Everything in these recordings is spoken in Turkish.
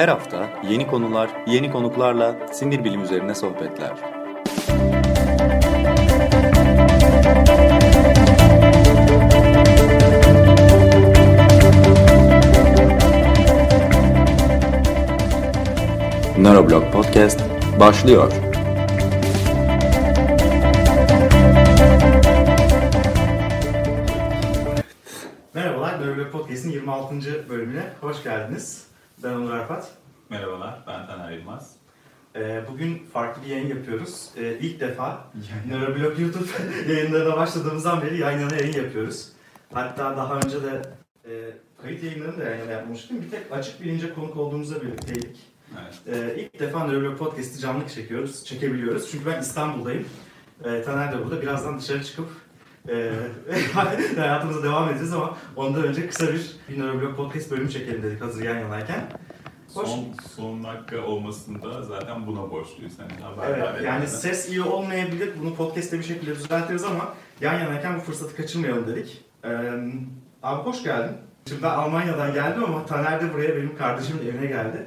Her hafta yeni konular, yeni konuklarla sinir bilim üzerine sohbetler. Neuroblog Podcast başlıyor. Merhabalar, Nöroblog Podcast'in 26. bölümüne hoş geldiniz. Ben Onur Arpat. Merhabalar, ben Taner Yılmaz. Ee, bugün farklı bir yayın yapıyoruz. Ee, ilk defa Nöroblog YouTube yayınlarına başladığımızdan beri yan yana yayın yapıyoruz. Hatta daha önce de e, kayıt yayınlarını da yan yana yapmıştım. Bir tek açık bilince konuk olduğumuzda birlikteydik. Evet. Ee, ilk defa Nöroblog Podcast'i canlı çekiyoruz, çekebiliyoruz. Çünkü ben İstanbul'dayım. Ee, Taner de burada. Birazdan dışarı çıkıp e, hayatımıza devam edeceğiz ama ondan önce kısa bir, bir Nöroblog Podcast bölümü çekelim dedik hazır yan yanayken. Hoş. Son, son dakika olmasında zaten buna borçluyuz. Hani haber Evet, yani ses iyi olmayabilir. Bunu podcast'te bir şekilde düzeltiriz ama yan yanayken bu fırsatı kaçırmayalım dedik. Ee, abi hoş geldin. Şimdi ben Almanya'dan geldim ama Taner de buraya benim kardeşimin evine geldi.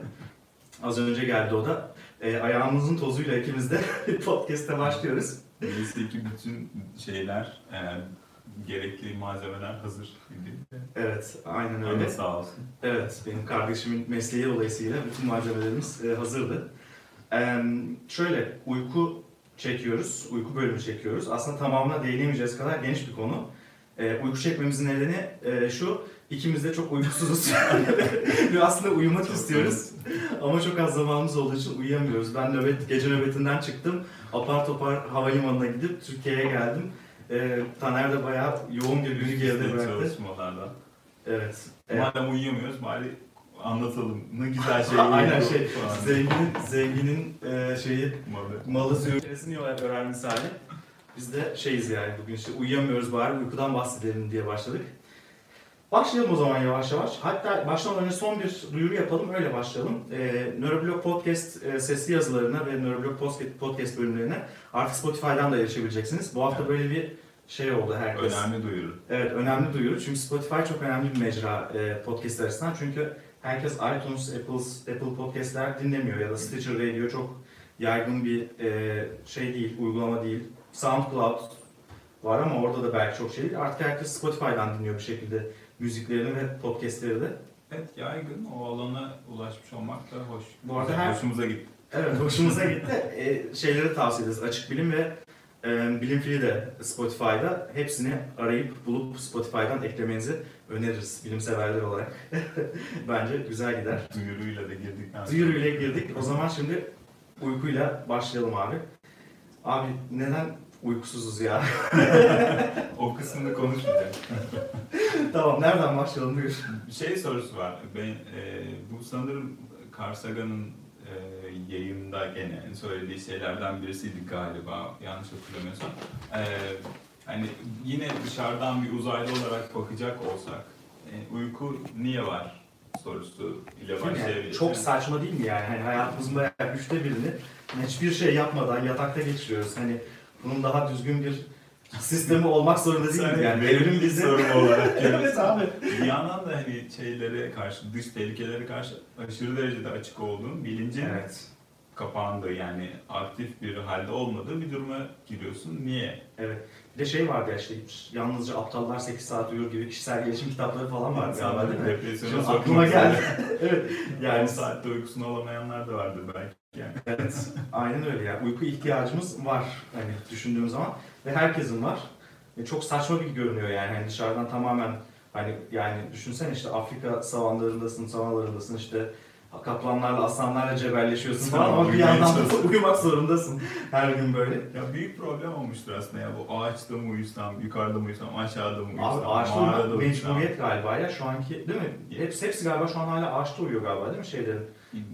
Az önce geldi o da. Ee, ayağımızın tozuyla ikimiz de podcast'e başlıyoruz. Listedeki bütün şeyler, e, gerekli malzemeler hazır. Evet, aynen Öyle öyle. sağ olsun. Evet, benim kardeşimin mesleği dolayısıyla bütün malzemelerimiz e, hazırdı. Ee, şöyle, uyku çekiyoruz, uyku bölümü çekiyoruz. Aslında tamamına değinemeyeceğiz kadar geniş bir konu. Ee, uyku çekmemizin nedeni e, şu, ikimiz de çok uykusuzuz. Ve aslında uyumak istiyoruz. Ama çok az zamanımız olduğu için uyuyamıyoruz. Ben nöbet, gece nöbetinden çıktım. Apar topar havalimanına gidip Türkiye'ye geldim. Ee, Taner de bayağı yoğun bir günü geride bıraktı. Çalışmalardan. Evet. Madem uyuyamıyoruz bari anlatalım. Ne güzel şey. Aynen yok şey, zenginin, zenginin e, şeyi, Malı. malı züğresini öğren misali. Biz de şeyiz yani bugün işte uyuyamıyoruz bari uykudan bahsedelim diye başladık. Başlayalım o zaman yavaş yavaş. Hatta başlamadan önce son bir duyuru yapalım, öyle başlayalım. Ee, Neuroblog Podcast e, sesli yazılarına ve Neuroblog Podcast, podcast bölümlerine artık Spotify'dan da erişebileceksiniz. Bu hafta Evet. böyle bir şey oldu herkes. Önemli duyuru. Evet önemli duyuru çünkü Spotify çok önemli bir mecra e, podcast açısından çünkü herkes iTunes, Apple, Apple Podcast'ler dinlemiyor ya da Stitcher Radio çok yaygın bir e, şey değil, uygulama değil. SoundCloud var ama orada da belki çok şey değil. Artık herkes Spotify'dan dinliyor bir şekilde müziklerini ve podcastleri de. Evet yaygın o alana ulaşmış olmak da hoş. Bu arada her- Hoşumuza gitti. Evet hoşumuza gitti. E, şeyleri tavsiye ederiz. Açık Bilim ve e, Bilim Fili de Spotify'da. Hepsini arayıp bulup Spotify'dan eklemenizi öneririz bilimseverler olarak. Bence güzel gider. Duyuruyla da girdik. Duyuruyla girdik. O zaman şimdi uykuyla başlayalım abi. Abi neden uykusuzuz ya? O kısmını konuşmayacağım. tamam nereden başlayalım buyur. Bir şey sorusu var. Ben e, bu sanırım Carl Sagan'ın yayında gene söylediği şeylerden birisiydi galiba yanlış hatırlamıyorsam. E, hani yine dışarıdan bir uzaylı olarak bakacak olsak e, uyku niye var sorusu ile yani? başlayabiliriz. Çok saçma değil mi yani? Hani hayatımızın bayağı üçte birini hiçbir şey yapmadan yatakta geçiriyoruz. Hani bunun daha düzgün bir sistemi olmak zorunda değil mi? Yani benim bir sorum olarak evet abi. bir yandan da hani şeylere karşı, dış tehlikelere karşı aşırı derecede açık olduğun bilinci Evet. kapandığı yani aktif bir halde olmadığı bir duruma giriyorsun. Niye? Evet. Bir de şey vardı ya işte yalnızca aptallar 8 saat uyur gibi kişisel gelişim kitapları falan vardı galiba değil mi? Depresyona aklıma geldi. evet. Yani Yani saatte uykusunu alamayanlar da vardır belki. Yani. evet. Aynen öyle ya. Uyku ihtiyacımız var hani düşündüğüm zaman ve herkesin var. E, çok saçma bir görünüyor yani hani dışarıdan tamamen hani yani düşünsene işte Afrika savanlarındasın, savanalarındasın işte kaplanlarla, aslanlarla cebelleşiyorsun falan ama bir yandan da uyumak zorundasın her gün böyle. Ya büyük problem olmuştur aslında ya bu ağaçta mı uyusam, yukarıda mı uyusam, aşağıda mı uyusam, Abi ağaçta mağarada uyumak uyusam. mecburiyet galiba ya şu anki değil mi? Hepsi, hepsi galiba şu an hala ağaçta uyuyor galiba değil mi şeylerin?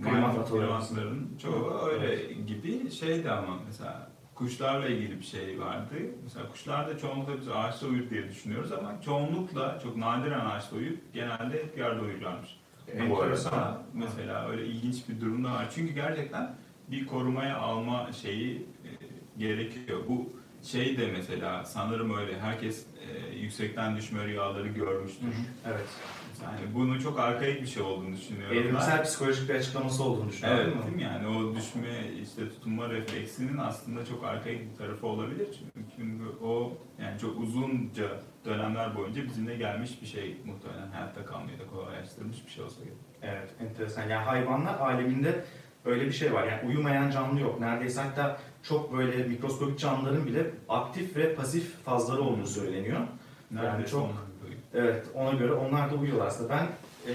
Primatların çoğu öyle gibi şeydi ama mesela kuşlarla ilgili bir şey vardı. Mesela kuşlarda çoğunlukla biz ağaçta uyur diye düşünüyoruz ama çoğunlukla çok nadiren ağaçta uyup genelde hep yerde uyurlarmış. Arada mesela öyle ilginç bir durum da var. Çünkü gerçekten bir korumaya alma şeyi e, gerekiyor. Bu şey de mesela sanırım öyle herkes e, yüksekten düşme rüyaları görmüştür. Evet. Yani bunun çok arkaik bir şey olduğunu düşünüyorum. Evrimsel psikolojik bir açıklaması olduğunu düşünüyorum Evet değil mi? Yani o düşme, işte tutunma refleksinin aslında çok arkaik bir tarafı olabilir. Çünkü, o yani çok uzunca dönemler boyunca bizimle gelmiş bir şey muhtemelen hayatta kalmayı da kolaylaştırmış bir şey olsa gerek. Evet, enteresan. Yani hayvanlar aleminde öyle bir şey var. Yani uyumayan canlı yok. Neredeyse hatta çok böyle mikroskopik canlıların bile aktif ve pasif fazları olduğu söyleniyor. Neredeyse çok- onun gibi. Evet, ona göre onlar da uyuyorlar aslında. Ben e,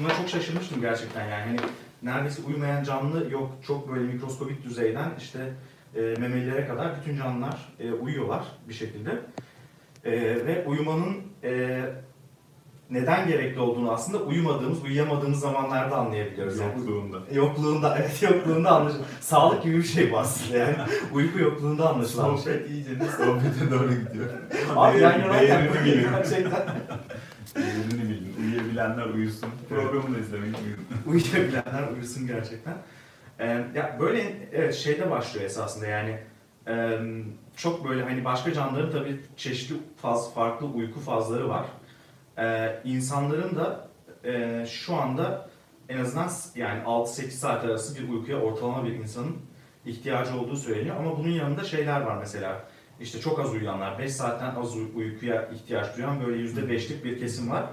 buna çok şaşırmıştım gerçekten yani. Hani neredeyse uyumayan canlı yok. Çok böyle mikroskopik düzeyden işte e, memelilere kadar bütün canlılar e, uyuyorlar bir şekilde. E, ve uyumanın e, neden gerekli olduğunu aslında uyumadığımız, uyuyamadığımız zamanlarda anlayabiliyoruz. Yani Yokluğunda. Yokluğunda, evet yokluğunda anlaşılan. Sağlık gibi bir şey bu aslında yani. Uyku yokluğunda anlaşılan bir şey. Sohbet iyice de sohbete doğru gidiyor. Abi yan bilin. gerçekten Değerini bilin. Uyuyabilenler uyusun. Programı da izlemeyi uyuyun. uyuyabilenler uyusun gerçekten. Ee, ya böyle evet şeyde başlıyor esasında yani e, çok böyle hani başka canlıların tabii çeşitli faz, farklı uyku fazları var. Ee, insanların da e, şu anda en azından yani 6-8 saat arası bir uykuya ortalama bir insanın ihtiyacı olduğu söyleniyor. Ama bunun yanında şeyler var mesela. İşte çok az uyuyanlar, 5 saatten az uy- uykuya ihtiyaç duyan böyle %5'lik bir kesim var.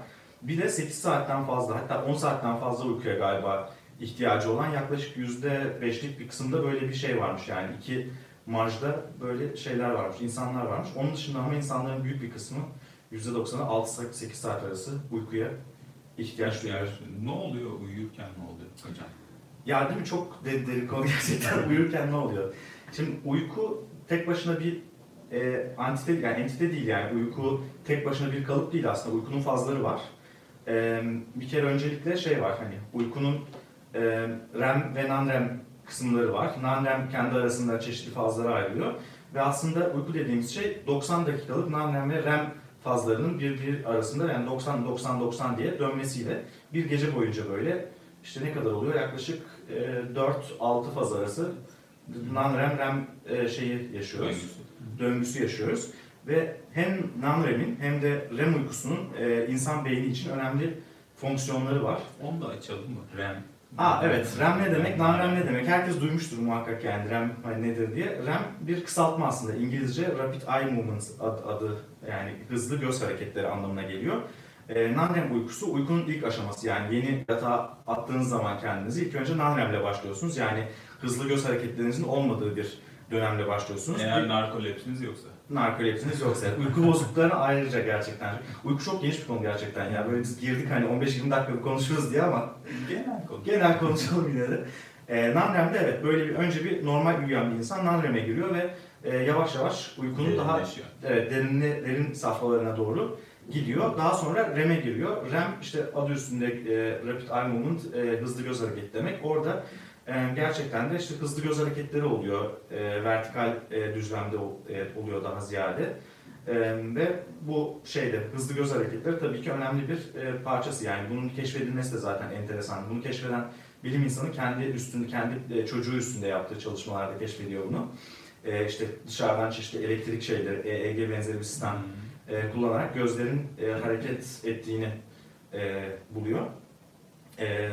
Bir de 8 saatten fazla hatta 10 saatten fazla uykuya galiba ihtiyacı olan yaklaşık %5'lik bir kısımda böyle bir şey varmış yani iki marjda böyle şeyler varmış, insanlar varmış. Onun dışında ama insanların büyük bir kısmı %90'ı 6-8 saat arası uykuya ihtiyaç duyuyor. Ne oluyor uyurken ne oluyor hocam? Ya değil mi çok derin, derin konu gerçekten uyurken ne oluyor? Şimdi uyku tek başına bir e, antite yani entite değil yani uyku tek başına bir kalıp değil aslında uykunun fazları var. E, bir kere öncelikle şey var hani uykunun e, REM ve non-REM kısımları var. Non-REM kendi arasında çeşitli fazlara ayrılıyor. Ve aslında uyku dediğimiz şey 90 dakikalık non-REM ve REM fazlarının birbiri arasında yani 90-90-90 diye dönmesiyle bir gece boyunca böyle işte ne kadar oluyor? Yaklaşık e, 4-6 faz arası non-REM REM e, şeyi yaşıyoruz. Döngüsü. Döngüsü yaşıyoruz. Ve hem non-REM'in hem de REM uykusunun e, insan beyni için önemli fonksiyonları var. Onu da açalım mı? REM. Aa evet, REM ne demek, non-REM ne demek? Herkes duymuştur muhakkak yani REM hani nedir diye. REM bir kısaltma aslında. İngilizce Rapid Eye Movements adı, adı yani hızlı göz hareketleri anlamına geliyor. Ee, non-REM uykusu uykunun ilk aşaması yani yeni yatağa attığınız zaman kendinizi ilk önce non-REM ile başlıyorsunuz. Yani hızlı göz hareketlerinizin olmadığı bir dönemle başlıyorsunuz. Eğer narkolepsiniz yoksa. narkolepsiniz yoksa. Uyku bozukluklarına ayrıca gerçekten. Uyku çok geniş bir konu gerçekten ya. Böyle biz girdik hani 15-20 dakika konuşuruz diye ama Genel konu. Genel konuşalım yine de. E, non-REM'de evet böyle bir önce bir normal uyuyan bir insan non-REM'e giriyor ve e, yavaş yavaş uykunun daha evet, derinli, derin safhalarına doğru gidiyor. Daha sonra REM'e giriyor. REM işte adı üstünde e, Rapid Eye Movement e, hızlı göz hareketi demek. Orada e, gerçekten de işte hızlı göz hareketleri oluyor. E, vertikal e, düzlemde e, oluyor daha ziyade. E, ve bu şeyde hızlı göz hareketleri tabii ki önemli bir e, parçası yani bunun keşfedilmesi de zaten enteresan. Bunu keşfeden bilim insanı kendi üstünde, kendi e, çocuğu üstünde yaptığı çalışmalarda keşfediyor bunu. E, işte dışarıdan çeşitli elektrik şeyleri, EEG benzeri bir sistem e, kullanarak gözlerin e, hareket ettiğini e, buluyor. E,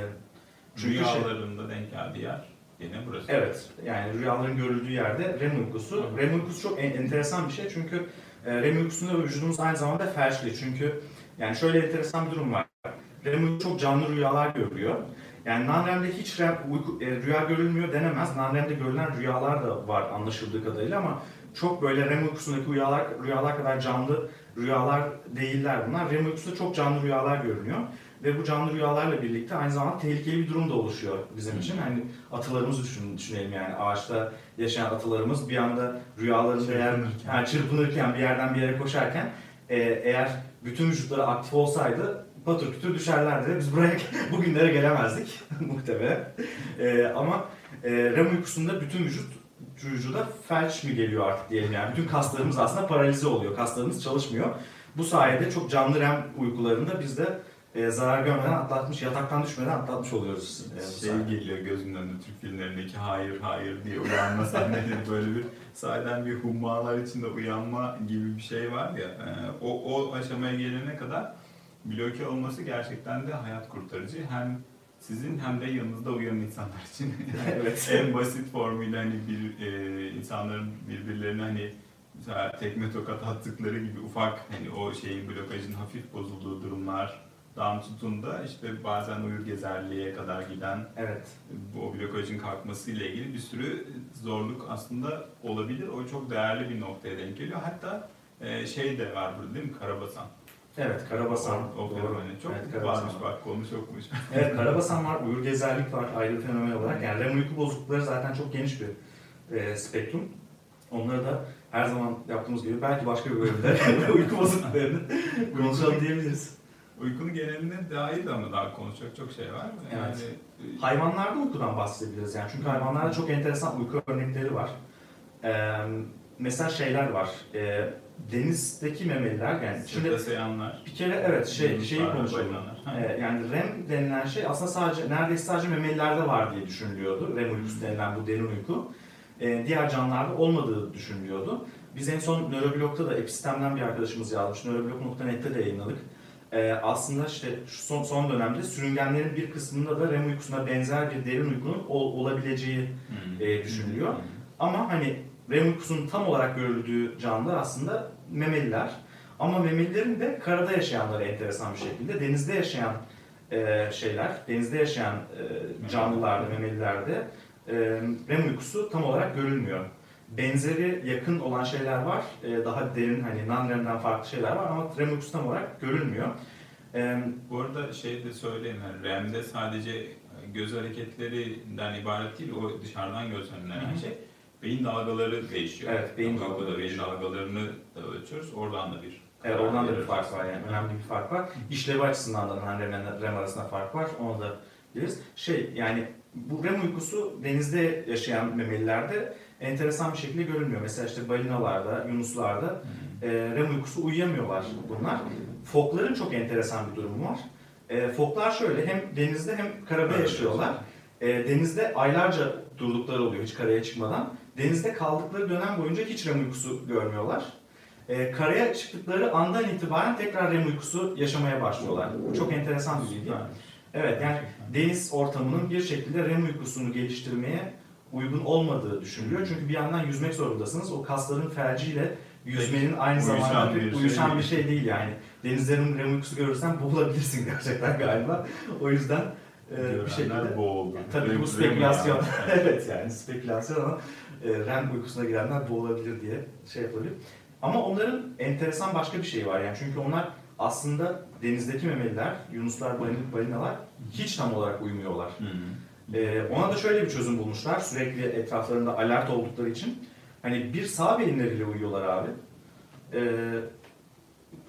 çünkü şey, Rüyalarında denk geldiği yer yine burası. evet, yani rüyaların görüldüğü yerde REM uykusu. Hı. REM uykusu çok en- enteresan bir şey çünkü e, REM uykusunda vücudumuz aynı zamanda felçli. Çünkü yani şöyle enteresan bir durum var. REM uykusu çok canlı rüyalar görüyor. Yani non-REM'de hiç REM uyku, e, rüya görülmüyor denemez. Non-REM'de görülen rüyalar da var anlaşıldığı kadarıyla ama çok böyle REM uykusundaki rüyalar, rüyalar kadar canlı rüyalar değiller bunlar. REM uykusunda çok canlı rüyalar görünüyor. Ve bu canlı rüyalarla birlikte aynı zamanda tehlikeli bir durum da oluşuyor bizim için. Hani atılarımızı düşün, düşünelim yani ağaçta yaşayan atılarımız bir anda rüyalarında Çırpınırken. çırpınırken bir yerden bir yere koşarken e, eğer bütün vücutları aktif olsaydı patır kütür düşerlerdi. Biz buraya bugünlere gelemezdik muhtemelen. E, ama e, REM uykusunda bütün vücut vücuda felç mi geliyor artık diyelim yani. Bütün kaslarımız aslında paralize oluyor. Kaslarımız çalışmıyor. Bu sayede çok canlı REM uykularında biz de e, zarar görmeden atlatmış, yataktan düşmeden atlatmış oluyoruz. E, Şey sayede. geliyor gözümün önünde Türk filmlerindeki hayır hayır diye uyanma sahneleri böyle bir sahiden bir hummalar içinde uyanma gibi bir şey var ya e, o, o aşamaya gelene kadar bloke olması gerçekten de hayat kurtarıcı. Hem sizin hem de yanınızda uyan insanlar için. evet. en basit formuyla hani bir e, insanların birbirlerine hani mesela tekme tokat attıkları gibi ufak hani o şeyin blokajın hafif bozulduğu durumlardan tutun da işte bazen uyur gezerliğe kadar giden Evet. bu blokajın kalkmasıyla ilgili bir sürü zorluk aslında olabilir. O çok değerli bir noktaya denk geliyor. Hatta e, şey de var burada değil mi? Karabasan. Evet, Karabasan. O, o Doğru. fenomeni. Çok Evet, Karabasan varmış var. bak konu çokmuş. Evet, Karabasan var, uyur gezerlik var ayrı fenomen olarak. Yani REM uyku bozuklukları zaten çok geniş bir e, spektrum. Onları da her zaman yaptığımız gibi belki başka bir bölümde uyku bozukluklarını konuşalım diyebiliriz. Uykunun geneline dair de ama daha konuşacak çok şey var. Yani, Evet. Hayvanlarda uykudan bahsedebiliriz yani. Çünkü hayvanlarda çok enteresan uyku örnekleri var. Ee, mesela şeyler var. Ee, denizdeki memeliler yani şimdi Sırtlasayanlar. bir kere evet şey şeyi konuşalım. Ee, yani REM denilen şey aslında sadece neredeyse sadece memelilerde var diye düşünülüyordu. REM uykusu denilen bu derin uyku. Ee, diğer canlılarda olmadığı düşünülüyordu. Biz en son Nöroblog'da da Epistem'den bir arkadaşımız yazmış. Nöroblog.net'te de yayınladık. Ee, aslında işte şu son, son dönemde sürüngenlerin bir kısmında da REM uykusuna benzer bir derin uykunun ol- olabileceği Hmm. e, düşünülüyor. Hmm. ama hani REM uykusunun tam olarak görüldüğü canlılar aslında memeliler. Ama memelilerin de karada yaşayanları enteresan bir şekilde denizde yaşayan e, şeyler, denizde yaşayan e, canlılarda, memelilerde e, REM uykusu tam olarak görülmüyor. Benzeri yakın olan şeyler var, e, daha derin hani non-REM'den farklı şeyler var ama REM uykusu tam olarak görülmüyor. E, Bu arada şey de söyleyeyim, yani REM'de sadece göz hareketlerinden ibaret değil, o dışarıdan gözlemlenen şey. Beyin dalgaları değişiyor. Evet, beyin Uykuda dalgaları beyin dalgalarını da ölçüyoruz. Oradan da bir Evet, oradan da bir fark var yani. Önemli bir fark var. İşlevi açısından da hani REM, REM arasında fark var. Onu da biliriz. Şey yani bu REM uykusu denizde yaşayan memelilerde enteresan bir şekilde görülmüyor. Mesela işte balinalarda, yunuslarda e, REM uykusu uyuyamıyorlar bunlar. Fokların çok enteresan bir durumu var. E, foklar şöyle hem denizde hem karada yaşıyorlar. E, denizde aylarca durdukları oluyor hiç karaya çıkmadan. Denizde kaldıkları dönem boyunca hiç REM uykusu görmüyorlar. E, karaya çıktıkları andan itibaren tekrar REM uykusu yaşamaya başlıyorlar. Bu çok enteresan bir bilgi. Evet yani deniz ortamının bir şekilde REM uykusunu geliştirmeye uygun olmadığı düşünülüyor. Çünkü bir yandan yüzmek zorundasınız. O kasların felciyle yüzmenin aynı Uyuşan zamanda bir bir şey uyuşan bir değil. şey değil yani. Denizlerin REM uykusu görürsen boğulabilirsin gerçekten galiba. O yüzden e, bir şekilde boğuldu. Tabii bu spekülasyon. Evet yani spekülasyon ama REM uykusuna girenler boğulabilir diye şey yapabilir. Ama onların enteresan başka bir şey var yani çünkü onlar aslında denizdeki memeliler, yunuslar, balin- balinalar hiç tam olarak uyumuyorlar. Hı hı. E, ona da şöyle bir çözüm bulmuşlar sürekli etraflarında alert oldukları için. Hani bir sağ beyinleriyle uyuyorlar abi. E,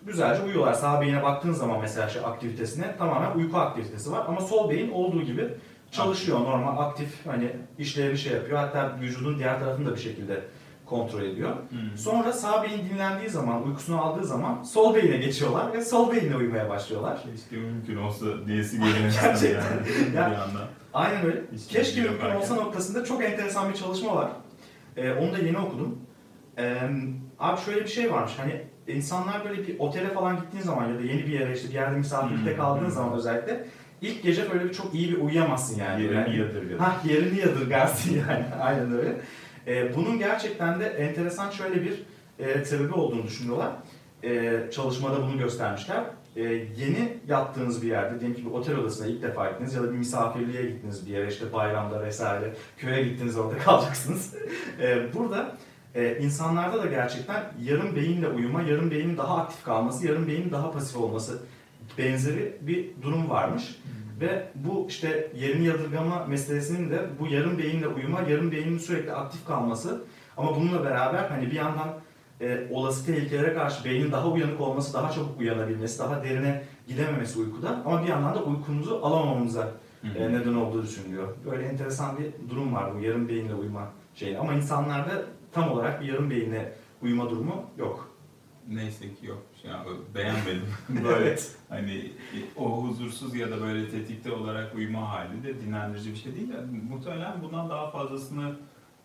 güzelce uyuyorlar. Sağ beyine baktığın zaman mesela şey aktivitesine tamamen uyku aktivitesi var ama sol beyin olduğu gibi çalışıyor normal aktif hani işlevi şey yapıyor hatta vücudun diğer tarafını da bir şekilde kontrol ediyor. Hı. Sonra sağ beyin dinlendiği zaman uykusunu aldığı zaman sol beyine geçiyorlar ve sol beyinle uyumaya başlıyorlar. Keşke mümkün olsa diyesi geliyor Gerçekten. yani. bir Ya- yandan. Aynen öyle. Hiç Keşke mümkün yaparken. olsa noktasında çok enteresan bir çalışma var. Ee, onu da yeni okudum. Ee, abi şöyle bir şey varmış hani insanlar böyle bir otele falan gittiğin zaman ya da yeni bir yere işte bir yerde misafirlikte Hmm. kaldığın zaman özellikle ilk gece böyle bir çok iyi bir uyuyamazsın yani. Yerini Yani- yadırgadın. Ha yerini yadırgarsın yani. Aynen öyle. Ee, bunun gerçekten de enteresan şöyle bir e, sebebi olduğunu düşünüyorlar. Ee, çalışmada bunu göstermişler. Ee, yeni yattığınız bir yerde, diyelim ki bir otel odasına ilk defa gittiniz ya da bir misafirliğe gittiniz bir yere işte bayramda vesaire köye gittiniz orada kalacaksınız. Ee, burada e, insanlarda da gerçekten yarım beyinle uyuma, yarım beynin daha aktif kalması, yarım beynin daha pasif olması benzeri bir durum varmış. Ve bu işte yerini yadırgama meselesinin de bu yarım beyinle uyuma, yarım beynin sürekli aktif kalması ama bununla beraber hani bir yandan e, olası tehlikelere karşı beynin daha uyanık olması, daha çabuk uyanabilmesi, daha derine gidememesi uykuda ama bir yandan da uykumuzu alamamamıza e, neden olduğu düşünülüyor. Böyle enteresan bir durum var bu yarım beyinle uyuma şeyi ama insanlarda tam olarak bir yarım beyinle uyuma durumu yok. Neyse ki yok. Yani beğenmedim. böyle hani o huzursuz ya da böyle tetikte olarak uyuma hali de dinlendirici bir şey değil. Yani muhtemelen bundan daha fazlasını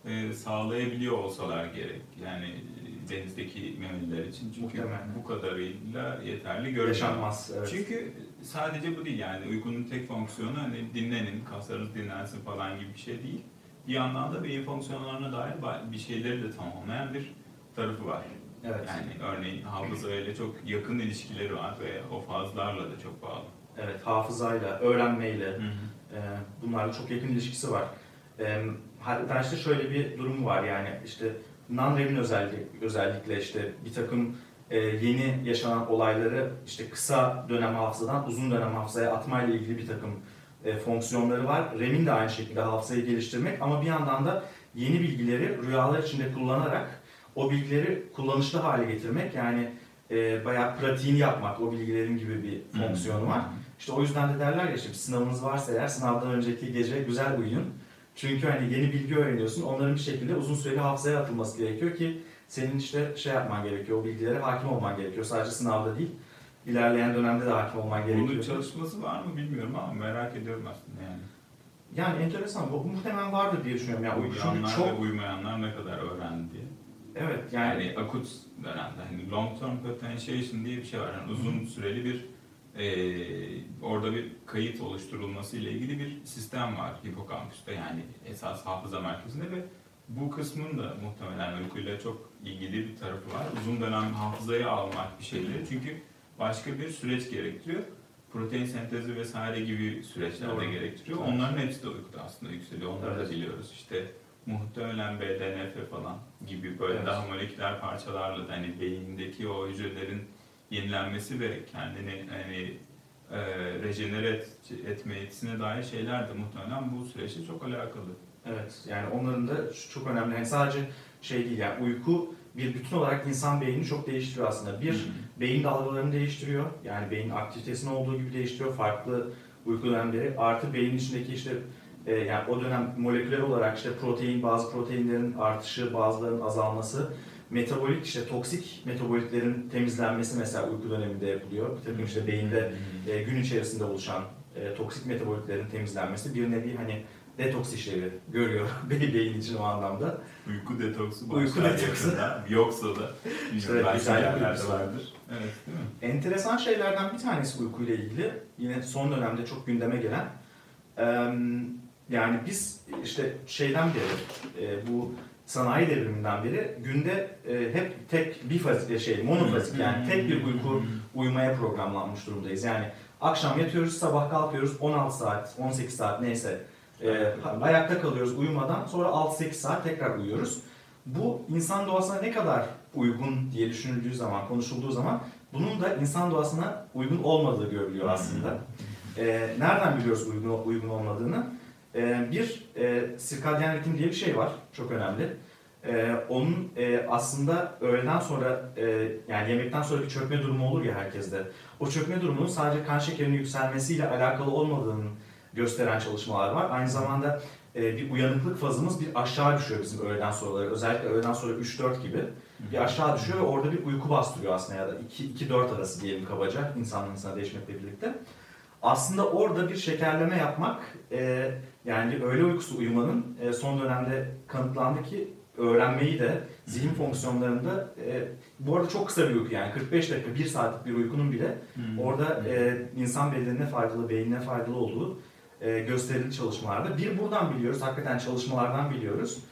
e, sağlayabiliyor olsalar gerek. Yani e, denizdeki memeliler için. Çünkü Muhtemelen. bu kadarıyla yeterli görünüyor. Yaşanmaz. Evet. Çünkü sadece bu değil yani uykunun tek fonksiyonu hani dinlenin, kaslarınız dinlensin falan gibi bir şey değil. Bir yandan da beyin fonksiyonlarına dair bir şeyleri de tamamlayan bir tarafı var. Evet. Yani örneğin hafızayla çok yakın ilişkileri var ve o fazlarla da çok bağlı. Evet, hafızayla, öğrenmeyle, Hı hı. e, bunlarla çok yakın ilişkisi var. E, hatta işte şöyle bir durum var yani işte non-REM'in özellik, özellikle işte bir takım e, yeni yaşanan olayları işte kısa dönem hafızadan uzun dönem hafızaya atmayla ilgili bir takım e, fonksiyonları var. REM'in de aynı şekilde hafızayı geliştirmek ama bir yandan da yeni bilgileri rüyalar içinde kullanarak o bilgileri kullanışlı hale getirmek yani e, bayağı pratiğini yapmak o bilgilerin gibi bir fonksiyonu var. İşte o yüzden de derler ya bir sınavınız varsa eğer sınavdan önceki gece güzel uyuyun. Çünkü hani yeni bilgi öğreniyorsun. Onların bir şekilde uzun süreli hafızaya atılması gerekiyor ki senin işte şey yapman gerekiyor. O bilgilere hakim olman gerekiyor. Sadece sınavda değil. ilerleyen dönemde de hakim olman Bunun gerekiyor. çalışması var mı bilmiyorum ama merak ediyorum aslında yani. Yani enteresan. Bu muhtemelen vardır diye düşünüyorum. Yani Uyuyanlar çok ve uyumayanlar ne kadar öğrendi diye. Evet yani, Yani, akut dönemde hani long term potentiation diye bir şey var. Yani uzun süreli bir eee, orada bir kayıt oluşturulması ile ilgili bir sistem var hipokampüste yani esas hafıza merkezinde ve bu kısmın da muhtemelen uykuyla çok ilgili bir tarafı var. Uzun dönem hafızaya almak bir şeyleri çünkü başka bir süreç gerektiriyor. Protein sentezi vesaire gibi süreçler de gerektiriyor. Onların hepsi de uykuda aslında yükseliyor. Onları Evet. da biliyoruz. İşte muhtemelen BDNF falan gibi böyle Evet. daha moleküler parçalarla da hani beyindeki o hücrelerin yenilenmesi ve kendini hani e, rejenere et, etme yetisine dair şeyler de muhtemelen bu süreçte çok alakalı. Evet yani onların da çok önemli. Yani sadece şey değil yani uyku bir bütün olarak insan beynini çok değiştiriyor aslında. Bir, Hı. beyin dalgalarını değiştiriyor. Yani beyin aktivitesinin olduğu gibi değiştiriyor. Farklı uyku dönemleri. Artı beynin içindeki işte e, yani o dönem moleküler olarak işte protein, bazı proteinlerin artışı, bazılarının azalması, metabolik işte toksik metabolitlerin temizlenmesi mesela uyku döneminde yapılıyor. Bir takım işte beyinde e, gün içerisinde oluşan e, toksik metabolitlerin temizlenmesi bir nevi hani detoks işlevi görüyor beyin beyin için o anlamda. Uyku detoksu Uyku detoksu. yakında. Yoksa da İşte belki yerlerde vardır. Evet değil mi? Enteresan şeylerden bir tanesi uykuyla ilgili yine son dönemde çok gündeme gelen yani biz işte şeyden beri e, bu sanayi devriminden beri günde e, hep tek bifazik şey monofazik yani tek bir uyku uyumaya programlanmış durumdayız. Yani akşam yatıyoruz, sabah kalkıyoruz 16 saat, 18 saat neyse e, ayakta kalıyoruz uyumadan sonra 6-8 saat tekrar uyuyoruz. Bu insan doğasına ne kadar uygun diye düşünüldüğü zaman, konuşulduğu zaman bunun da insan doğasına uygun olmadığı görülüyor aslında. E, nereden biliyoruz uygun uygun olmadığını? E, bir e, sirkadyen ritim diye bir şey var, çok önemli. E, onun e, aslında öğleden sonra e, yani yemekten sonra bir çökme durumu olur ya herkeste. O çökme durumunun sadece kan şekerinin yükselmesiyle alakalı olmadığını gösteren çalışmalar var. Aynı zamanda e, bir uyanıklık fazımız bir aşağı düşüyor bizim öğleden sonraları. Özellikle öğleden sonra 3-4 gibi bir aşağı düşüyor ve orada bir uyku bastırıyor aslında ya da 2-4 arası diyelim kabaca insanın insana değişmekle birlikte. Aslında orada bir şekerleme yapmak e, yani öğle uykusu uyumanın e, son dönemde kanıtlandı ki öğrenmeyi de zihin fonksiyonlarında e, bu arada çok kısa bir uyku yani 45 dakika 1 saatlik bir uykunun bile orada e, insan bedenine faydalı, beynine faydalı olduğu e, gösterildi çalışmalarda. Bir buradan biliyoruz, hakikaten çalışmalardan biliyoruz.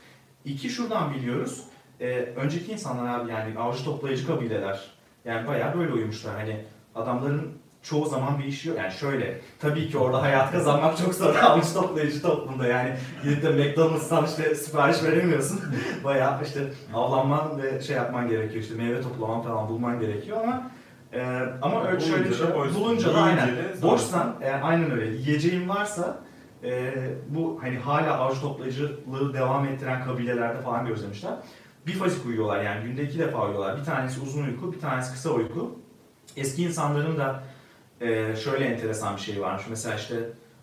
İki şuradan biliyoruz. E, önceki insanlar abi yani avcı toplayıcı kabileler yani bayağı böyle uyumuşlar. Hani adamların çoğu zaman bir işi yok. Yani şöyle, tabii ki orada hayat kazanmak çok zor avcı toplayıcı toplumda yani. Gidip de McDonald's'tan işte sipariş veremiyorsun. bayağı işte avlanman ve şey yapman gerekiyor işte meyve toplaman falan bulman gerekiyor ama e, ama öyle şöyle bir şey Bulunca da aynen boşsan e, aynen öyle yiyeceğin varsa e, bu hani hala avcı toplayıcılığı devam ettiren kabilelerde falan gözlemişler. Bifazik uyuyorlar yani günde iki defa uyuyorlar. Bir tanesi uzun uyku, bir tanesi kısa uyku. Eski insanların da e, şöyle enteresan bir şey varmış. Mesela işte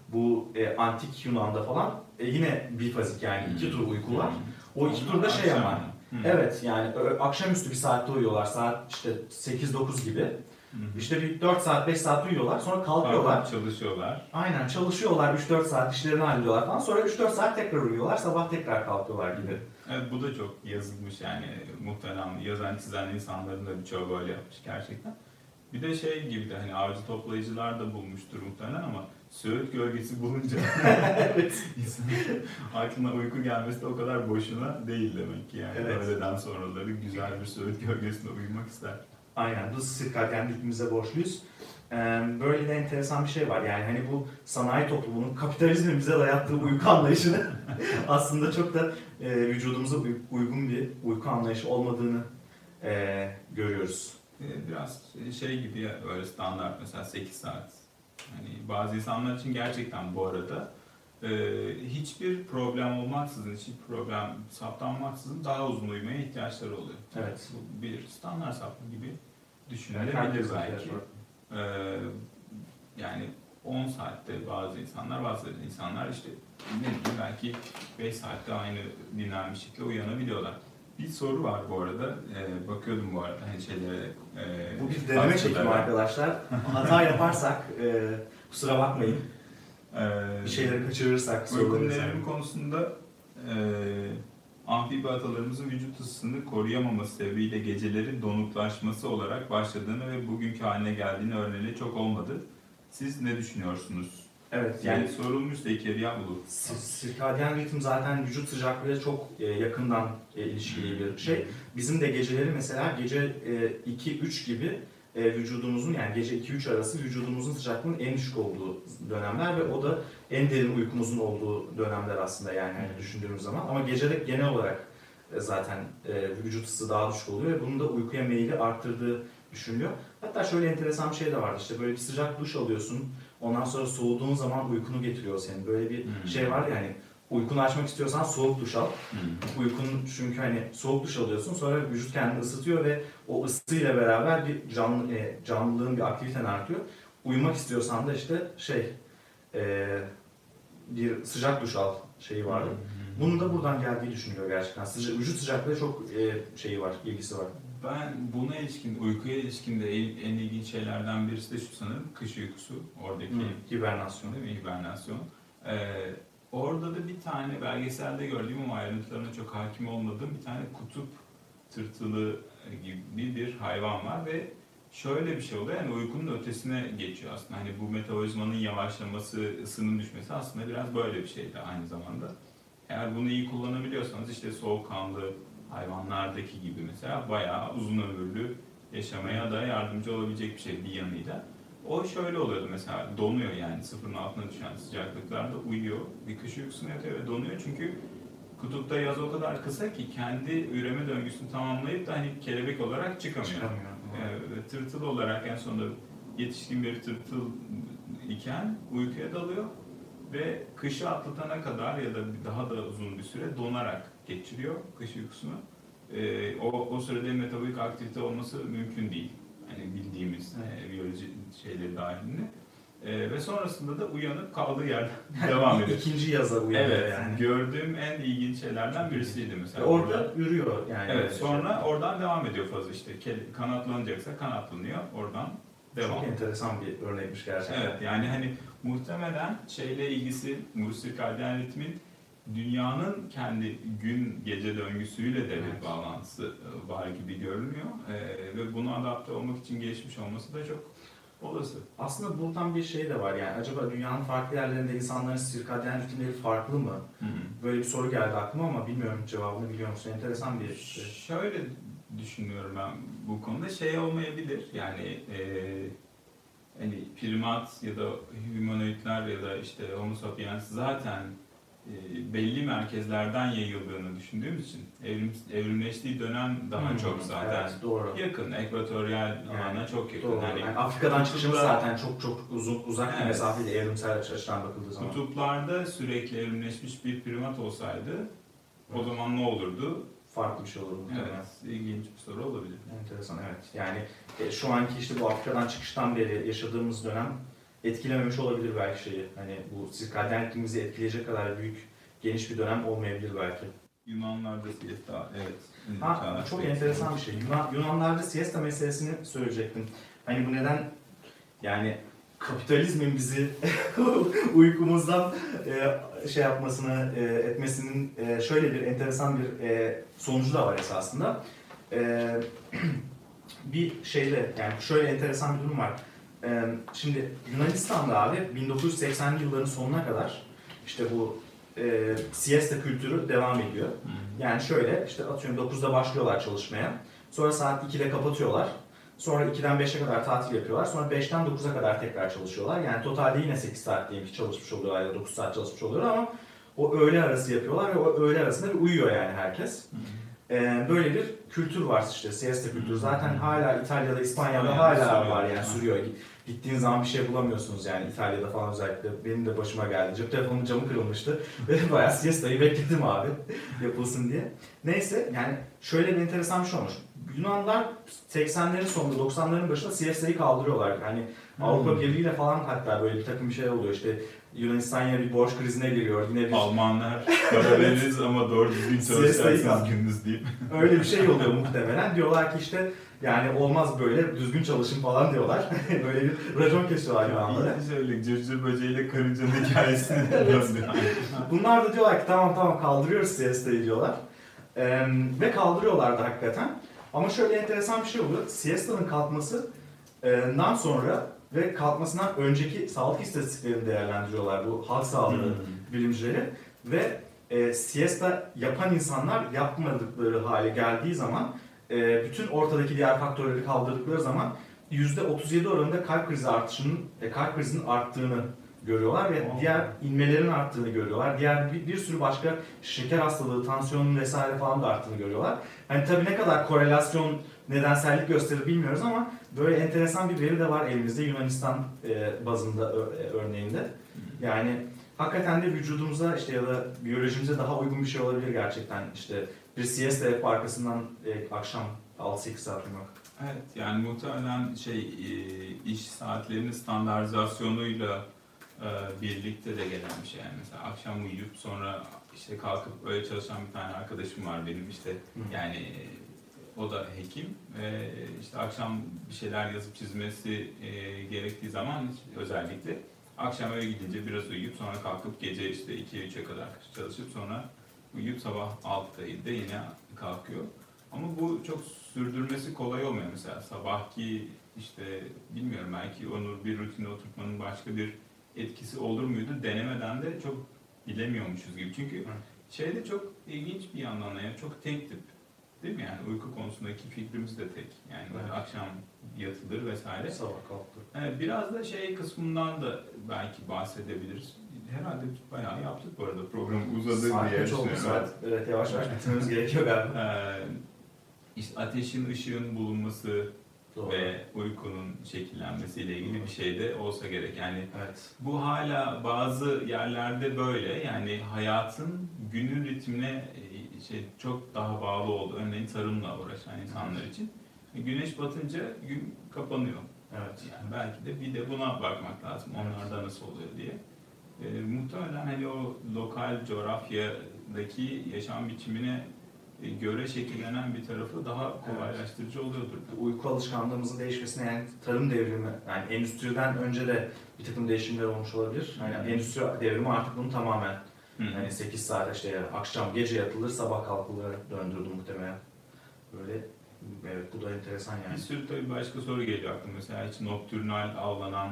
bu e, antik Yunan'da falan e, yine bifazik yani iki tur uyku var. O iki turda şey ama Hı. Evet yani akşamüstü bir saatte uyuyorlar saat işte 8-9 gibi. Hı hı. İşte bir 4 saat 5 saat uyuyorlar sonra kalkıyorlar. Kalkıp çalışıyorlar. Aynen çalışıyorlar 3-4 saat işlerini hallediyorlar falan. Sonra 3-4 saat tekrar uyuyorlar sabah tekrar kalkıyorlar gibi. Evet bu da çok yazılmış yani muhtemelen yazan çizen insanların da birçoğu böyle yapmış gerçekten. Bir de şey gibi de hani avcı toplayıcılar da bulmuştur muhtemelen ama Söğüt gölgesi bulunca aklına uyku gelmesi de o kadar boşuna değil demek ki yani. Evet. Öğleden sonraları güzel bir Söğüt gölgesinde uyumak ister. Aynen bu sirkadyen ritmimize borçluyuz. Ee, Böyle de enteresan bir şey var. Yani hani bu sanayi toplumunun kapitalizmin bize dayattığı uyku anlayışını aslında çok da e, vücudumuza uy- uygun bir uyku anlayışı olmadığını e, görüyoruz. Ee, Biraz şey gibi ya öyle standart mesela 8 saat. Hani bazı insanlar için gerçekten bu arada e, hiçbir problem olmaksızın, hiçbir problem saptanmaksızın daha uzun uyumaya ihtiyaçları oluyor. Evet. Bu bir standart sapma gibi düşünülebilir herkesin belki. Ee, yani 10 saatte bazı insanlar, bazı insanlar işte ne bileyim belki 5 saatte aynı dinlenmişlikle uyanabiliyorlar. Bir soru var bu arada. Ee, bakıyordum bu arada hani şeylere. e, Bu bir deneme çekimi arkadaşlar. Hata yaparsak e, kusura bakmayın. Ee, Bir şeyleri kaçırırsak soruları evrimi konusunda e, amfibi atalarımızın vücut ısısını koruyamaması sebebiyle gecelerin donuklaşması olarak başladığını ve bugünkü haline geldiğini örneği çok olmadı. Siz ne düşünüyorsunuz? Evet Yani yani sorulmuş Zekeriya Ulu. sir- sirkadyen ritim zaten vücut sıcaklığıyla çok e, yakından e, ilişkili bir şey. Bizim de geceleri mesela gece e, 2-3 gibi e, vücudumuzun yani gece 2-3 arası vücudumuzun sıcaklığının en düşük olduğu dönemler ve o da en derin uykumuzun olduğu dönemler aslında yani hani düşündüğümüz zaman. Ama gecede genel olarak e, zaten e, vücut ısı daha düşük oluyor ve bunun da uykuya meyili arttırdığı düşünülüyor. Hatta şöyle enteresan bir şey de var işte böyle bir sıcak duş alıyorsun ondan sonra soğuduğun zaman uykunu getiriyor senin. Böyle bir Hmm. şey var ya hani uykunu açmak istiyorsan soğuk duş al. Hmm. Uykun çünkü hani soğuk duş alıyorsun sonra vücut kendini ısıtıyor ve o ısıyla beraber bir canlı e, canlılığın bir aktiviten artıyor. Uyumak istiyorsan da işte şey e, bir sıcak duş al şeyi vardı. Bunun da buradan geldiği düşünülüyor gerçekten. Sıca, vücut sıcaklığı çok e, şeyi var, ilgisi var. Ben buna ilişkin, uykuya ilişkin de en, en ilginç şeylerden birisi de şu sanırım kış uykusu. Oradaki Hibernasyon. Değil mi? Hibernasyon. Ee, orada da bir tane belgeselde gördüğüm ama ayrıntılarına çok hakim olmadığım bir tane kutup tırtılı gibi bir hayvan var ve şöyle bir şey oluyor yani uykunun ötesine geçiyor aslında. Hani bu metabolizmanın yavaşlaması, ısının düşmesi aslında biraz böyle bir şeydi aynı zamanda. Eğer bunu iyi kullanabiliyorsanız işte soğukkanlı hayvanlardaki gibi mesela bayağı uzun ömürlü yaşamaya da yardımcı olabilecek bir şey bir yanıyla. O şöyle oluyordu mesela donuyor yani sıfırın altına düşen sıcaklıklarda uyuyor. Bir kış uykusuna yatıyor ve donuyor çünkü kutupta yaz o kadar kısa ki kendi üreme döngüsünü tamamlayıp da hani kelebek olarak çıkamıyor. Çıkamıyor. Ee, tırtıl olarak en sonunda yetişkin bir tırtıl iken uykuya dalıyor ve kışı atlatana kadar ya da daha da uzun bir süre donarak geçiriyor kış uykusunu. Ee, o, o sürede metabolik aktivite olması mümkün değil. Hani bildiğimiz e, biyoloji şeyleri dahilinde. Ee, ve sonrasında da uyanıp kaldığı yerden devam ediyor. İkinci yaza uyanıyor Evet, yani. gördüğüm en ilginç şeylerden birisiydi mesela. orada yürüyor yani. Evet, sonra oradan devam ediyor fazla işte. Kanatlanacaksa kanatlanıyor, oradan devam. Çok enteresan bir örnekmiş gerçekten. Evet, yani hani muhtemelen şeyle ilgisi, bu sirkadyen ritmin dünyanın kendi gün gece döngüsüyle de bir Evet. bağlantısı e, var gibi görünüyor. Ee, ve buna adapte olmak için gelişmiş olması da çok olası. Aslında buradan bir şey de var yani acaba dünyanın farklı yerlerinde insanların sirkadyen ritimleri farklı mı? Böyle bir soru geldi aklıma ama bilmiyorum cevabını biliyor musun? Enteresan bir şey. Şöyle düşünüyorum ben bu konuda şey olmayabilir yani e, hani primat ya da humanoidler ya da işte homo sapiens zaten e, belli merkezlerden yayıldığını düşündüğümüz için evrim, evrimleştiği dönem daha Hmm, çok zaten Evet, doğru. yakın, ekvatoryal Yani, alana çok yakın. Doğru. Yani Yani Afrika'dan çıkışımız zaten çok çok uzun uzak bir Evet. mesafeli evrimsel açıdan bakıldığı zaman. Kutuplarda sürekli evrimleşmiş bir primat olsaydı o Evet. zaman ne olurdu? Farklı bir şey olur muhtemelen. Evet, ilginç bir soru olabilir. Enteresan evet. Yani e, şu anki işte bu Afrika'dan çıkıştan beri yaşadığımız dönem etkilememiş olabilir belki şeyi. Hani bu sirkadyen ritmimizi etkileyecek kadar büyük, geniş bir dönem olmayabilir belki. Yunanlarda siesta, evet. Ha, çok enteresan bir şey. Yunan, Yunanlarda siesta meselesini söyleyecektim. Hani bu neden yani kapitalizmin bizi uykumuzdan e, şey yapmasını e, etmesinin e, şöyle bir enteresan bir e, sonucu da var esasında. E, bir şeyde yani şöyle enteresan bir durum var. E, şimdi Yunanistan'da abi 1980'li yılların sonuna kadar işte bu e, siesta kültürü devam ediyor. Yani şöyle işte atıyorum 9'da başlıyorlar çalışmaya. Sonra saat 2'de kapatıyorlar. Sonra 2'den 5'e kadar tatil yapıyorlar. Sonra 5'ten 9'a kadar tekrar çalışıyorlar. Yani totalde yine 8 saat diyelim ki çalışmış oluyorlar ya da 9 saat çalışmış oluyorlar ama o öğle arası yapıyorlar ve o öğle arasında bir uyuyor yani herkes. Ee, böyle bir kültür var işte siesta kültürü. Zaten hala İtalya'da, İspanya'da hala var yani sürüyor. Gittiğin zaman bir şey bulamıyorsunuz yani İtalya'da falan özellikle. Benim de başıma geldi. Cep telefonum camı kırılmıştı. Ve bayağı siestayı bekledim abi yapılsın diye. Neyse yani şöyle bir enteresan bir şey olmuş. Yunanlar 80'lerin sonunda 90'ların başında siestayı kaldırıyorlar. Hani Avrupa Birliği ile falan hatta böyle bir takım bir şey oluyor. İşte Yunanistan yine bir borç krizine giriyor. Yine bir Almanlar para veririz ama doğru düzgün kal- gündüz deyip. öyle bir şey oluyor muhtemelen. Diyorlar ki işte yani olmaz böyle düzgün çalışın falan diyorlar. böyle bir racon kesiyorlar Yunanlara. İyi şöyle cırcır böceğiyle karıncanın hikayesine Evet. Bunlar da diyorlar ki tamam tamam kaldırıyoruz siestayı diyorlar. Ee, ve kaldırıyorlardı hakikaten. Ama şöyle enteresan bir şey oluyor. Siesta'nın kalkmasından sonra ve kalkmasından önceki sağlık istatistiklerini değerlendiriyorlar bu halk sağlığı bilimcileri. Ve e, siesta yapan insanlar yapmadıkları hale geldiği zaman e, bütün ortadaki diğer faktörleri kaldırdıkları zaman %37 oranında kalp krizi artışının, e, kalp krizinin arttığını görüyorlar ve Wow. diğer inmelerin arttığını görüyorlar. Diğer bir, bir sürü başka şeker hastalığı, tansiyonun vesaire falan da arttığını görüyorlar. Hani tabii ne kadar korelasyon, nedensellik gösterir bilmiyoruz ama böyle enteresan bir veri de var elimizde Yunanistan e, bazında ö- e, örneğinde. Yani hakikaten de vücudumuza işte ya da biyolojimize daha uygun bir şey olabilir gerçekten. İşte bir siesta yapıp arkasından e, akşam 6-8 saat uyumak. Evet yani muhtemelen şey e, iş saatlerinin standartizasyonuyla e, birlikte de gelen bir şey. Yani mesela akşam uyuyup sonra işte kalkıp öyle çalışan bir tane arkadaşım var benim işte yani e, o da hekim işte akşam bir şeyler yazıp çizmesi gerektiği zaman özellikle akşam eve gidince biraz uyuyup sonra kalkıp gece işte 2'ye 3'e kadar çalışıp sonra uyuyup sabah 6'da 7'de yine kalkıyor. Ama bu çok sürdürmesi kolay olmuyor mesela sabahki işte bilmiyorum belki onu bir rutine oturtmanın başka bir etkisi olur muydu denemeden de çok bilemiyormuşuz gibi. Çünkü şeyde çok ilginç bir yandan da yani çok tek tip değil mi yani uyku konusundaki fikrimiz de tek yani Evet. akşam yatılır vesaire. Sabah kalktı. Evet, biraz da şey kısmından da belki bahsedebiliriz. Herhalde bayağı yaptık bu arada program uzadı Saat diye düşünüyorum. saat? Evet yavaş yavaş bitirmemiz gerekiyor galiba. Ee, işte ateşin, ışığın bulunması Doğru. ve uykunun şekillenmesiyle ilgili bir şey de olsa gerek. Yani Evet. bu hala bazı yerlerde böyle yani hayatın günün ritmine şey çok daha bağlı oldu. Örneğin tarımla uğraşan insanlar için. Güneş batınca gün kapanıyor. Evet. Yani belki de bir de buna bakmak lazım. Onlarda nasıl oluyor diye. E, muhtemelen hani o lokal coğrafyadaki yaşam biçimine e, göre şekillenen bir tarafı daha kolaylaştırıcı oluyordur. Bu uyku alışkanlığımızın değişmesine yani tarım devrimi, yani endüstriden önce de bir takım değişimler olmuş olabilir. Yani endüstri devrimi artık bunu tamamen Hı. yani 8 saat işte akşam gece yatılır sabah kalkılır döndürdü muhtemelen. Böyle evet bu da enteresan yani. Bir sürü tabii başka soru geliyor aklıma. Mesela hiç nokturnal avlanan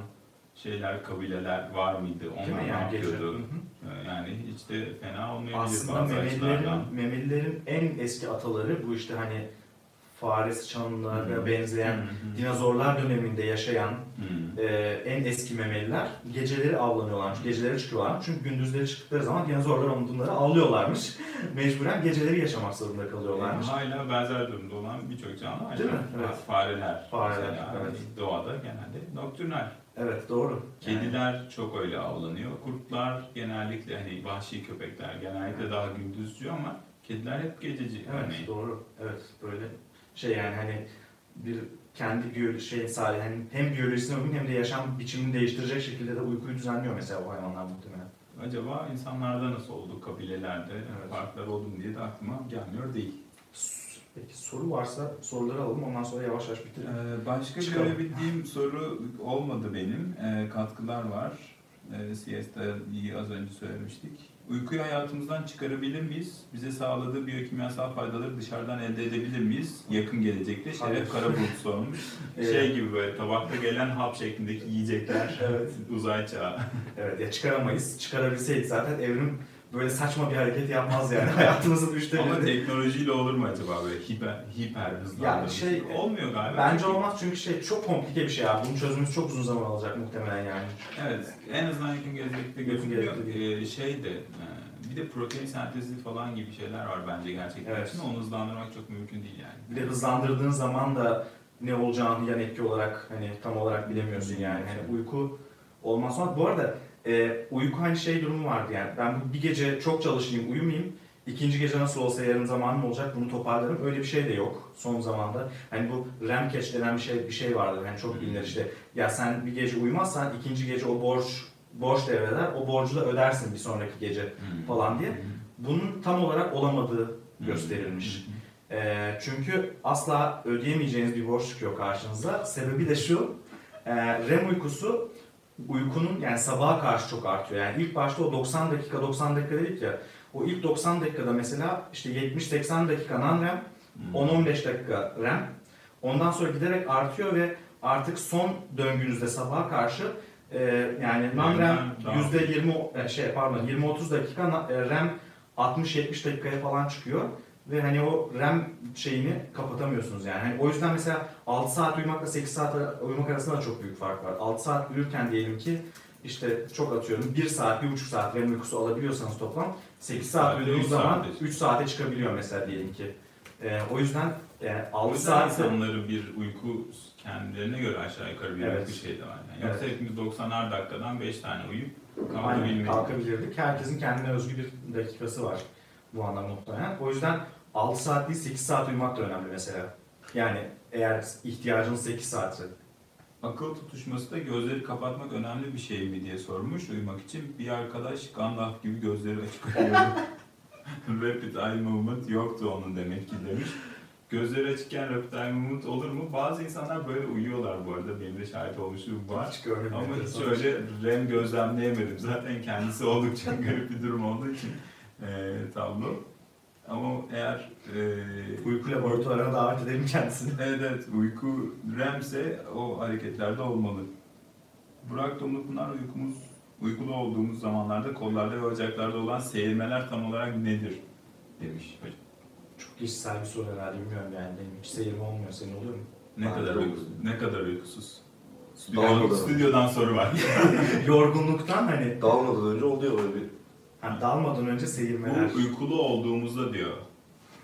şeyler, kabileler var mıydı? Onlar ne yani yapıyordu? Ee, Yani hiç de fena olmayabilir Aslında memelilerin, memelilerin en eski ataları bu işte hani Fares çanlara Hı. benzeyen hı. dinozorlar döneminde yaşayan e, en eski memeliler geceleri avlanıyorlarmış, geceleri çıkıyorlarmış. Çünkü gündüzleri çıktıkları zaman dinozorlar bunları avlıyorlarmış. Mecburen geceleri yaşamak zorunda kalıyorlarmış. Hala benzer durumda olan birçok canlı. Değil mi? Yani Evet. Fareler. Fareler, mesela evet. Doğada genelde nokturnal. Evet doğru. Yani, Kediler çok öyle avlanıyor. Kurtlar genellikle hani vahşi köpekler genellikle daha gündüzcü ama kediler hep gececi. evet örneğin. doğru. Evet böyle şey yani hani bir kendi biyoloji şey sadece hani hem biyolojisine uygun hem de yaşam biçimini değiştirecek şekilde de uykuyu düzenliyor mesela bu hayvanlar muhtemelen. Acaba insanlarda nasıl oldu kabilelerde Evet. farklar oldu diye de aklıma gelmiyor değil. Peki soru varsa soruları alalım ondan sonra yavaş yavaş bitirelim. Ee, başka Çıkalım. görebildiğim soru olmadı benim. Ee, katkılar var. Ee, siesta'yı az önce söylemiştik. Uykuyu hayatımızdan çıkarabilir miyiz? Bize sağladığı biyokimyasal faydaları dışarıdan elde edebilir miyiz? Yakın gelecekte. Şeref Karabulut sormuş. Evet. Şey gibi böyle tabakta gelen hap şeklindeki yiyecekler Evet. uzay çağı. Evet ya çıkaramayız. Çıkarabilseydik zaten evrim böyle saçma bir hareket yapmaz yani. Hayatımızın üçte Ama biri. teknolojiyle olur mu acaba böyle hiper, hiper hızlandırma? Yani şey- Olmuyor galiba. Bence Çünkü- olmaz çünkü şey çok komplike bir şey abi. Bunun çözümümüz çok uzun zaman alacak muhtemelen yani. Evet, en azından yakın gelecekte gözüküyor. Ee, şey de, e, bir de protein sentezi falan gibi şeyler var bence gerçekten Evet. için. Onu hızlandırmak çok mümkün değil yani. Bir de hızlandırdığın zaman da ne olacağını yan etki olarak hani tam olarak bilemiyorsun yani. Hani uyku olmaz sonra. Bu arada e, uyku hani şey durumu vardı yani. Ben bu bir gece çok çalışayım, uyumayayım. İkinci gece nasıl olsa yarın zamanım olacak bunu toparlarım. Öyle bir şey de yok son zamanda. Hani bu REM catch denen bir şey bir şey vardır. Hani çok bilinir işte. Ya sen bir gece uyumazsan ikinci gece o borç borç devreder. O borcu da ödersin bir sonraki gece falan diye. Bunun tam olarak olamadığı gösterilmiş. Ee, çünkü asla ödeyemeyeceğiniz bir borç çıkıyor karşınıza. Sebebi de şu, e, REM uykusu uykunun yani sabaha karşı çok artıyor. Yani ilk başta o 90 dakika 90 dakika dedik ya, o ilk 90 dakikada mesela işte 70-80 dakika non-REM, 10-15 dakika REM. Ondan sonra giderek artıyor ve artık son döngünüzde sabaha karşı e, yani non-REM Daha- %20 e, şey pardon 20-30 dakika e, REM 60-70 dakikaya falan çıkıyor ve hani o REM şeyini kapatamıyorsunuz yani. Hani o yüzden mesela 6 saat uyumakla 8 saat uyumak arasında da çok büyük fark var. 6 saat uyurken diyelim ki işte çok atıyorum 1 saat, 1,5 saat REM uykusu alabiliyorsanız toplam 8 saat uyuduğunuz zaman saate 3 saate çıkabiliyor mesela diyelim ki. E, o yüzden yani O 6 yüzden saat insanları bir uyku kendilerine göre aşağı yukarı bir Evet. uyku şey de var. Yani. Yoksa Evet. hepimiz 90'ar dakikadan 5 tane uyuyup Aynen kalkabilmedik. kalkabilirdik. Herkesin kendine özgü bir dakikası var bu anlamda muhtemelen. O yüzden 6 saat değil 8 saat uyumak da önemli mesela. Yani eğer ihtiyacınız 8 saatse. Akıl tutuşması da gözleri kapatmak önemli bir şey mi diye sormuş uyumak için. Bir arkadaş Gandalf gibi gözleri açık uyuyordu. Rapid eye movement yoktu onun demek ki demiş. Gözleri açıkken rapid eye movement olur mu? Bazı insanlar böyle uyuyorlar bu arada. Benim de şahit olmuşluğum var. Hiç. Ama hiç öyle REM gözlemleyemedim. Zaten kendisi oldukça garip bir durum olduğu için e, tablo. Ama eğer e, Uyku laboratuvarına davet edelim kendisini. Evet evet uyku REM'se o hareketlerde olmalı. Burak Dumlupınar uykumuz, uykulu olduğumuz zamanlarda kollarda ve bacaklarda olan seyirmeler tam olarak nedir? Demiş hocam. Çok kişisel bir soru herhalde bilmiyorum yani. Hiç seyrim olmuyor. Senin oluyor mu? Ne Ben kadar de uykusuz? Ne kadar uykusuz? Stüdyodan, stüdyodan soru var. Yorgunluktan hani Dalmadan önce oluyor böyle bir hani dalmadan önce seyirmeler. Bu uykulu olduğumuzda diyor.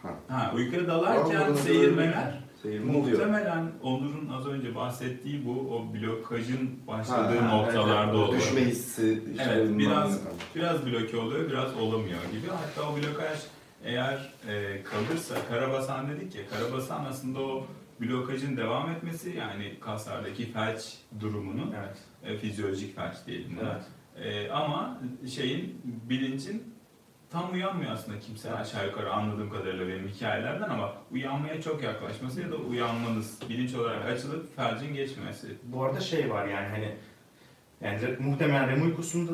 Ha. Ha, uykuya dalarken seyirmeler seyirme oluyor. muhtemelen Onur'un az önce bahsettiği bu o blokajın başladığı Ha, ha, noktalarda evet, oluyor. Düşme hissi. işte Evet, biraz- ne. Biraz bloke oluyor, biraz olamıyor gibi. Hatta o blokaj eğer e, kalırsa, karabasan dedik ya, karabasan aslında o blokajın devam etmesi yani kaslardaki felç durumunun, Evet. e, fizyolojik felç diyelim. Evet. E, ama şeyin, bilincin tam uyanmıyor aslında kimse aşağı yukarı anladığım kadarıyla benim hikayelerden ama uyanmaya çok yaklaşması ya da uyanmanız, bilinç olarak açılıp felcin geçmesi. Bu arada şey var yani hani yani muhtemelen REM uykusunda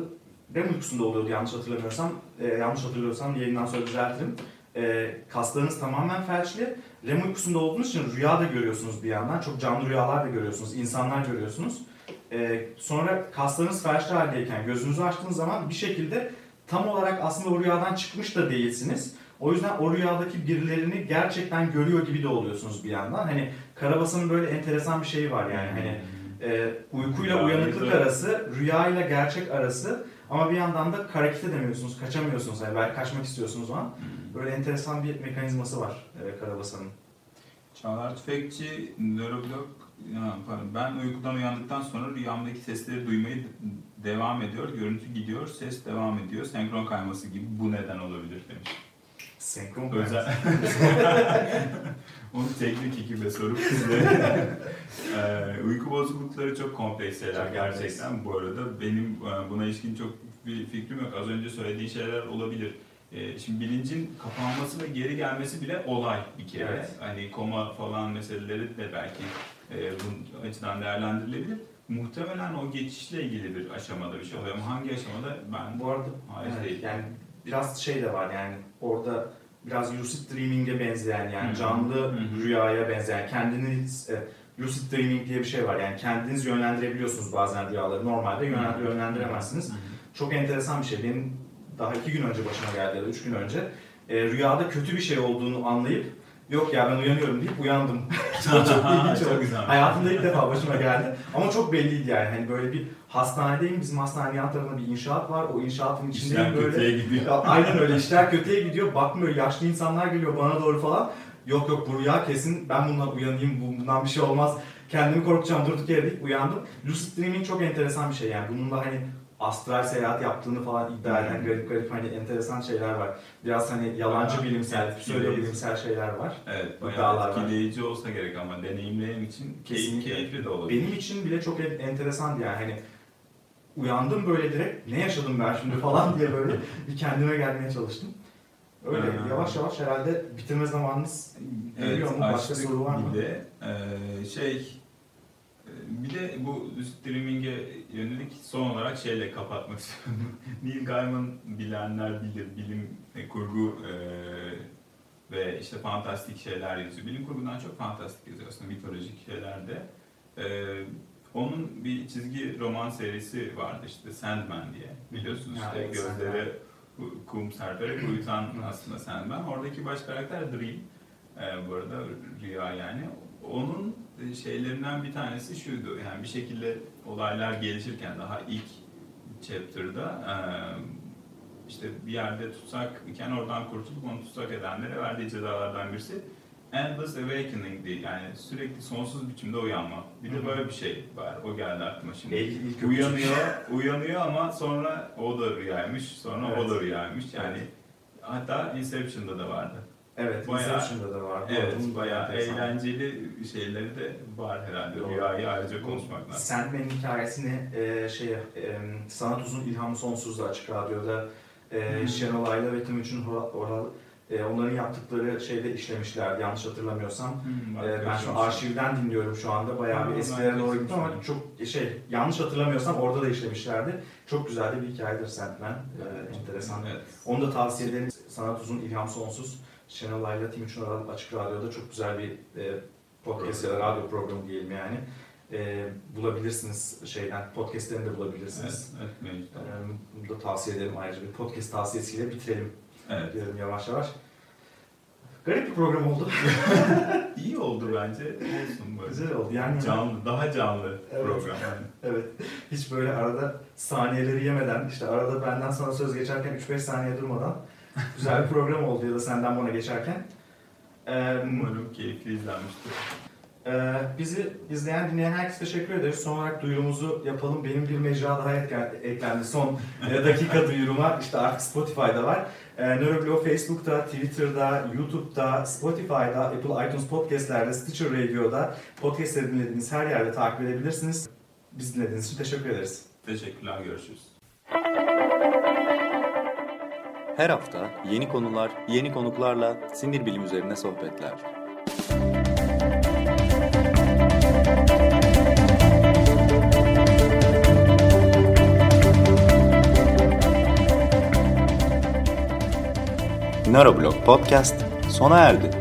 REM uykusunda oluyordu yanlış hatırlamıyorsam. Ee, yanlış hatırlıyorsam yayından sonra düzeltirim. Ee, kaslarınız tamamen felçli. REM uykusunda olduğunuz için rüya da görüyorsunuz bir yandan. Çok canlı rüyalar da görüyorsunuz. insanlar görüyorsunuz. Ee, sonra kaslarınız felçli haldeyken gözünüzü açtığınız zaman bir şekilde tam olarak aslında o rüyadan çıkmış da değilsiniz. O yüzden o rüyadaki birilerini gerçekten görüyor gibi de oluyorsunuz bir yandan. Hani Karabasan'ın böyle enteresan bir şeyi var yani hani e, uykuyla Rüya uyanıklık ile- arası, rüyayla gerçek arası ama bir yandan da hareket edemiyorsunuz, kaçamıyorsunuz. Yani belki kaçmak istiyorsunuz o an. Hmm. Böyle enteresan bir mekanizması var e, Karabasan'ın. Çağlar Tüfekçi, nöroblog, ya, pardon, ben uykudan uyandıktan sonra rüyamdaki sesleri duymayı devam ediyor, görüntü gidiyor, ses devam ediyor, senkron kayması gibi bu neden olabilir demiş. Senkron Özel. Onu teknik ekibe sorup size. Ee, uyku bozuklukları çok kompleks şeyler Çok kompleks. gerçekten bu arada. Benim e, buna ilişkin çok bir fikrim yok. Az önce söylediği şeyler olabilir. e, şimdi bilincin kapanması ve geri gelmesi bile olay bir kere. Evet. Hani koma falan meseleleri de belki bu açıdan değerlendirilebilir. Muhtemelen o geçişle ilgili bir aşamada bir şey oluyor ama hangi aşamada ben Bu arada hayır evet, değil. yani biraz şey de var yani orada biraz lucid dreaming'e benzeyen yani Hı hı. canlı Hı hı. rüyaya benzeyen kendiniz e, lucid dreaming diye bir şey var yani kendiniz yönlendirebiliyorsunuz bazen rüyaları normalde yönlen- Hı hı. yönlendiremezsiniz. Hı hı. Çok enteresan bir şey benim daha iki gün önce başıma geldi ya da üç gün önce e, rüyada kötü bir şey olduğunu anlayıp yok ya ben uyanıyorum deyip uyandım. çok ilginç Çok güzel. Hayatımda ilk defa başıma geldi. Ama çok belliydi yani. Hani böyle bir hastanedeyim. Bizim hastanenin yan tarafında bir inşaat var. O inşaatın içindeyim İşler böyle. kötüye gidiyor. Ya, Aynen öyle. İşler kötüye gidiyor. Bakma böyle yaşlı insanlar geliyor bana doğru falan. Yok yok bu rüya kesin. Ben bundan uyanayım. Bundan bir şey olmaz. Kendimi korkacağım durduk yere deyip uyandım. Lucid Dreaming çok enteresan bir şey yani. Bununla hani astral seyahat yaptığını falan iddia eden Hmm. garip garip hani enteresan şeyler var. Biraz hani yalancı Bayağı bilimsel, pseudo bilimsel şeyler var. Evet, iddialar bayağı var. etkileyici olsa gerek ama deneyimleyen için Kesinlikle. keyifli de olabilir. Benim için bile çok en- enteresandı yani hani uyandım böyle direkt ne yaşadım ben şimdi falan diye böyle bir kendime gelmeye çalıştım. Öyle Ee, yavaş yavaş herhalde bitirme zamanınız geliyor mu? Başka soru var mı? Bir de e, şey bir de bu streaming'e yönelik son olarak şeyle kapatmak istiyorum. Neil Gaiman bilenler bilir, bilim e, kurgu e, ve işte fantastik şeyler yazıyor. Bilim kurgudan çok fantastik yazıyor aslında mitolojik şeylerde. E, onun bir çizgi roman serisi vardı işte Sandman diye biliyorsunuz işte gözleri kum- serperek uyutan aslında Sandman. Oradaki baş karakter Dream. Ee, bu arada rüya yani. Onun e, şeylerinden bir tanesi şuydu. Yani bir şekilde olaylar gelişirken daha ilk chapter'da işte bir yerde tutsak iken oradan kurtulup onu tutsak edenlere verdiği cezalardan birisi Endless Awakening'di. Yani sürekli sonsuz biçimde uyanma. Bir de böyle bir şey var. O geldi aklıma şimdi. İlk, ilk. Uyanıyor, uyanıyor ama sonra o da rüyaymış, sonra Evet. o da rüyaymış. Yani hatta Inception'da da vardı. Evet, Bayağı- Inception'da da var. Evet, Bunun bayağı eğlenceli şeyleri de var herhalde. Doğru. Rüyayı ayrıca konuşmak lazım. Sandman'in hikayesini e, şey, e, Sanat Uzun İlhamı Sonsuz'da Açık Radyo'da e, Hı. Şenol Ayla ve Timuçin Oral, e, onların yaptıkları şeyde işlemişlerdi yanlış hatırlamıyorsam. Hmm, Ee, ben şu arşivden dinliyorum şu anda. Bayağı bir Ha, eskilere doğru gittim ama çok şey yanlış hatırlamıyorsam orada da işlemişlerdi. Çok güzel de bir hikayedir Sandman. Ee, enteresan. Evet. Onu da tavsiye ederim. Sanat Uzun, İlham Sonsuz. Şenol Ayla, Timuçin Oral Açık Radyo'da çok güzel bir e, podcast ya da radyo programı diyelim yani. E, bulabilirsiniz şeyden, podcastlerini de bulabilirsiniz. Evet, evet, mevcut. Ee, bunu da tavsiye ederim ayrıca bir podcast tavsiyesiyle bitirelim Evet. diyelim yavaş yavaş. Garip bir program oldu. İyi oldu bence. Olsun böyle. Güzel oldu. Yani Canlı, daha canlı Evet. program. Yani. Evet. Hiç böyle arada saniyeleri yemeden, işte arada benden sana söz geçerken 3-5 saniye durmadan güzel bir program oldu ya da senden bana geçerken. Ee, Umarım keyifli izlenmiştir. e, bizi izleyen, dinleyen herkese teşekkür ederiz. Son olarak duyurumuzu yapalım. Benim bir mecra daha eklen- eklendi. Son e, dakika duyuruma. İşte artık Spotify'da var. E, Neuroblog Facebook'ta, Twitter'da, YouTube'da, Spotify'da, Apple iTunes Podcast'lerde, Stitcher Radio'da podcast'leri dinlediğiniz her yerde takip edebilirsiniz. Biz dinlediğiniz için teşekkür ederiz. Teşekkürler, görüşürüz. Her hafta yeni konular, yeni konuklarla sinir bilim üzerine sohbetler. Neuroblog Podcast sona erdi.